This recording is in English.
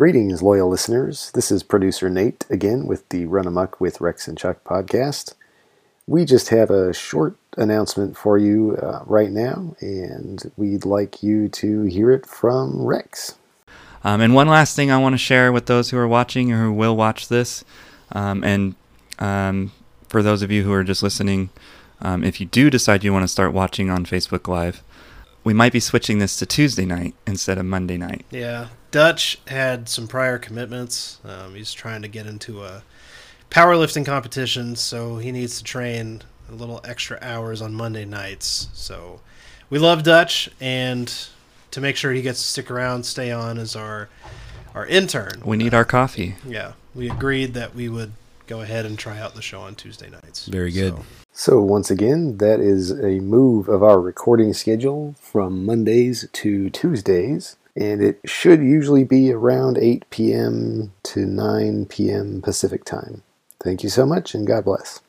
Greetings, loyal listeners. This is producer Nate again with the Run Amuck with Rex and Chuck podcast. We just have a short announcement for you uh, right now, and we'd like you to hear it from Rex. Um, and one last thing I want to share with those who are watching or who will watch this, um, and um, for those of you who are just listening, um, if you do decide you want to start watching on Facebook Live, we might be switching this to Tuesday night instead of Monday night. Yeah, Dutch had some prior commitments. Um, he's trying to get into a powerlifting competition, so he needs to train a little extra hours on Monday nights. So we love Dutch, and to make sure he gets to stick around, stay on as our our intern. We need our coffee. Yeah, we agreed that we would go ahead and try out the show on Tuesday nights. Very good. So, So, once again, that is a move of our recording schedule from Mondays to Tuesdays, and it should usually be around 8 p.m. to 9 p.m. Pacific time. Thank you so much, and God bless.